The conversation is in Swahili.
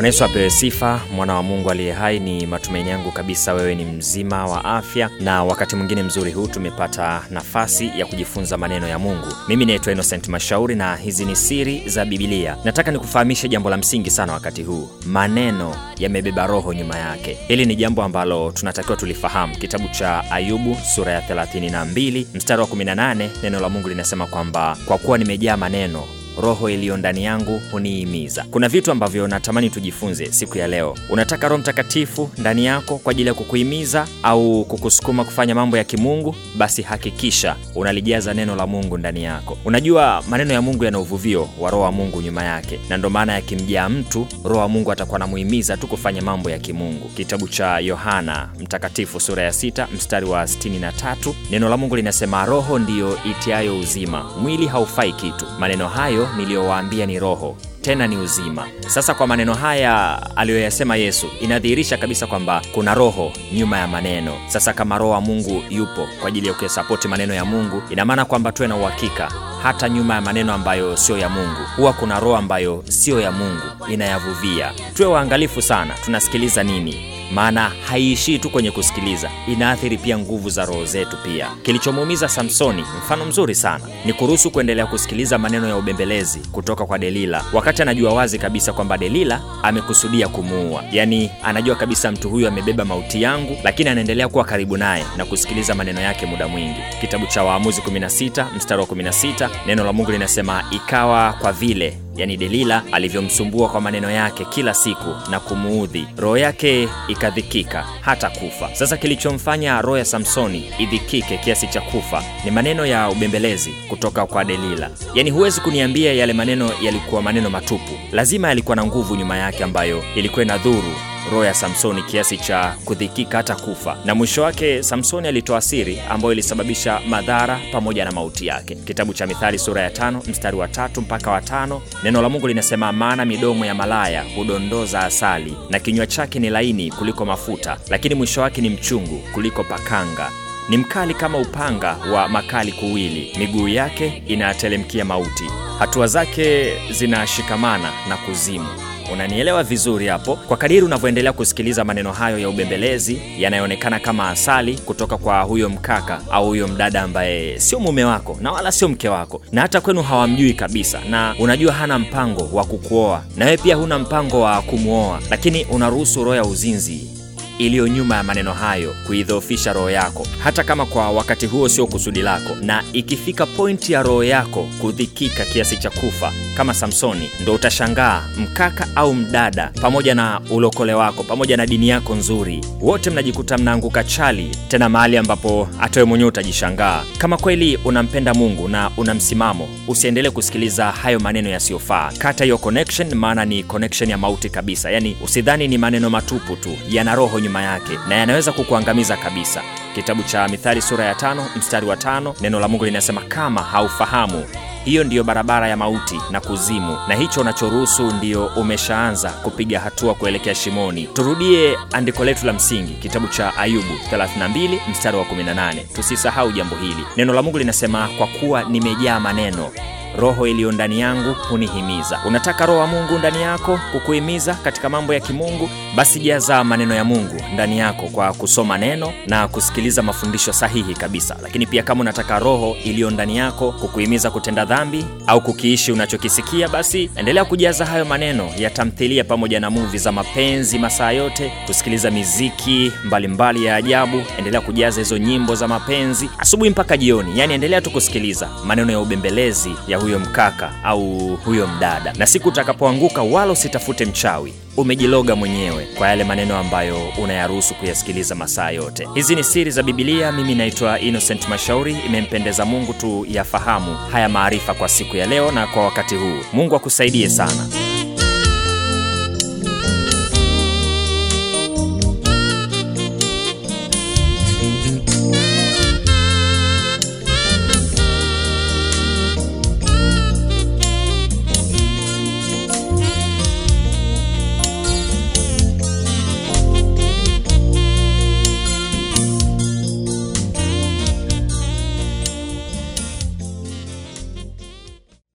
Bwana Yesu apewe sifa, mwana wa Mungu aliye hai. Ni matumaini yangu kabisa wewe ni mzima wa afya, na wakati mwingine mzuri huu tumepata nafasi ya kujifunza maneno ya Mungu. Mimi naitwa Innocent Mashauri na hizi ni siri za Bibilia. Nataka nikufahamishe jambo la msingi sana wakati huu, maneno yamebeba roho nyuma yake. Hili ni jambo ambalo tunatakiwa tulifahamu. Kitabu cha Ayubu sura ya 32 mstari wa 18, neno la Mungu linasema kwamba kwa kuwa nimejaa maneno roho iliyo ndani yangu huniimiza. Kuna vitu ambavyo natamani tujifunze siku ya leo. Unataka Roho Mtakatifu ndani yako kwa ajili ya kukuhimiza au kukusukuma kufanya mambo ya kimungu? Basi hakikisha unalijaza neno la Mungu ndani yako. Unajua maneno ya Mungu yana uvuvio wa Roho wa Mungu nyuma yake, na ndo maana yakimjaa mtu, Roho wa Mungu atakuwa anamuhimiza tu kufanya mambo ya kimungu. Kitabu cha Yohana Mtakatifu sura ya sita mstari wa 63 neno la Mungu linasema, roho ndiyo itiayo uzima, mwili haufai kitu. Maneno hayo niliyowaambia ni roho tena ni uzima. Sasa kwa maneno haya aliyoyasema Yesu, inadhihirisha kabisa kwamba kuna roho nyuma ya maneno. Sasa kama roho wa Mungu yupo kwa ajili ya kuyasapoti maneno ya Mungu, ina maana kwamba tuwe na uhakika hata nyuma ya maneno ambayo sio ya Mungu huwa kuna roho ambayo sio ya Mungu inayavuvia. Tuwe waangalifu sana, tunasikiliza nini maana haiishii tu kwenye kusikiliza, inaathiri pia nguvu za roho zetu. Pia kilichomuumiza Samsoni, mfano mzuri sana, ni kuruhusu kuendelea kusikiliza maneno ya ubembelezi kutoka kwa Delila, wakati anajua wazi kabisa kwamba Delila amekusudia kumuua. Yaani anajua kabisa mtu huyu amebeba mauti yangu, lakini anaendelea kuwa karibu naye na kusikiliza maneno yake muda mwingi. Kitabu cha Waamuzi 16 mstari wa 16, neno la Mungu linasema ikawa kwa vile yani Delila alivyomsumbua kwa maneno yake kila siku na kumuudhi, roho yake ikadhikika hata kufa. Sasa kilichomfanya roho ya Samsoni idhikike kiasi cha kufa ni maneno ya ubembelezi kutoka kwa Delila. Yani huwezi kuniambia yale maneno yalikuwa maneno matupu, lazima yalikuwa na nguvu nyuma yake ambayo ilikuwa ina dhuru roho ya Samsoni kiasi cha kudhikika hata kufa, na mwisho wake Samsoni alitoa siri ambayo ilisababisha madhara pamoja na mauti yake. Kitabu cha Mithali sura ya tano mstari wa tatu mpaka wa tano neno la Mungu linasema, maana midomo ya malaya hudondoza asali na kinywa chake ni laini kuliko mafuta, lakini mwisho wake ni mchungu kuliko pakanga ni mkali kama upanga wa makali kuwili, miguu yake inatelemkia mauti, hatua zake zinashikamana na kuzimu. Unanielewa vizuri hapo? Kwa kadiri unavyoendelea kusikiliza maneno hayo ya ubembelezi yanayoonekana kama asali kutoka kwa huyo mkaka au huyo mdada ambaye sio mume wako na wala sio mke wako, na hata kwenu hawamjui kabisa, na unajua hana mpango wa kukuoa, na wewe pia huna mpango wa kumwoa, lakini unaruhusu roho ya uzinzi iliyo nyuma ya maneno hayo kuidhoofisha roho yako, hata kama kwa wakati huo sio kusudi lako. Na ikifika pointi ya roho yako kudhikika kiasi cha kufa kama Samsoni, ndo utashangaa mkaka au mdada pamoja na ulokole wako pamoja na dini yako nzuri, wote mnajikuta mnaanguka chali, tena mahali ambapo hata wewe mwenyewe utajishangaa. Kama kweli unampenda Mungu na una msimamo, usiendelee kusikiliza hayo maneno yasiyofaa. Kata hiyo connection, maana ni connection ya mauti kabisa. Yani usidhani ni maneno matupu tu, yana roho nyuma yake na yanaweza kukuangamiza kabisa. Kitabu cha Mithali sura ya tano mstari wa tano neno la Mungu linasema kama haufahamu hiyo ndiyo barabara ya mauti na kuzimu, na hicho unachoruhusu ndiyo umeshaanza kupiga hatua kuelekea shimoni. Turudie andiko letu la msingi, kitabu cha Ayubu 32 mstari wa 18. Tusisahau jambo hili. Neno la Mungu linasema kwa kuwa nimejaa maneno roho iliyo ndani yangu hunihimiza. Unataka roho wa Mungu ndani yako kukuhimiza katika mambo ya kimungu? Basi jaza maneno ya Mungu ndani yako kwa kusoma neno na kusikiliza mafundisho sahihi kabisa. Lakini pia kama unataka roho iliyo ndani yako kukuhimiza kutenda dhambi au kukiishi unachokisikia, basi endelea kujaza hayo maneno ya tamthilia pamoja na muvi za mapenzi masaa yote, kusikiliza miziki mbalimbali mbali ya ajabu. Endelea kujaza hizo nyimbo za mapenzi asubuhi mpaka jioni, yani endelea tu kusikiliza maneno ya ubembelezi ya huyo mkaka au huyo mdada, na siku utakapoanguka, wala usitafute mchawi, umejiloga mwenyewe kwa yale maneno ambayo unayaruhusu kuyasikiliza masaa yote. Hizi ni siri za Bibilia. Mimi naitwa Innocent Mashauri. Imempendeza Mungu tu yafahamu haya maarifa kwa siku ya leo na kwa wakati huu. Mungu akusaidie sana.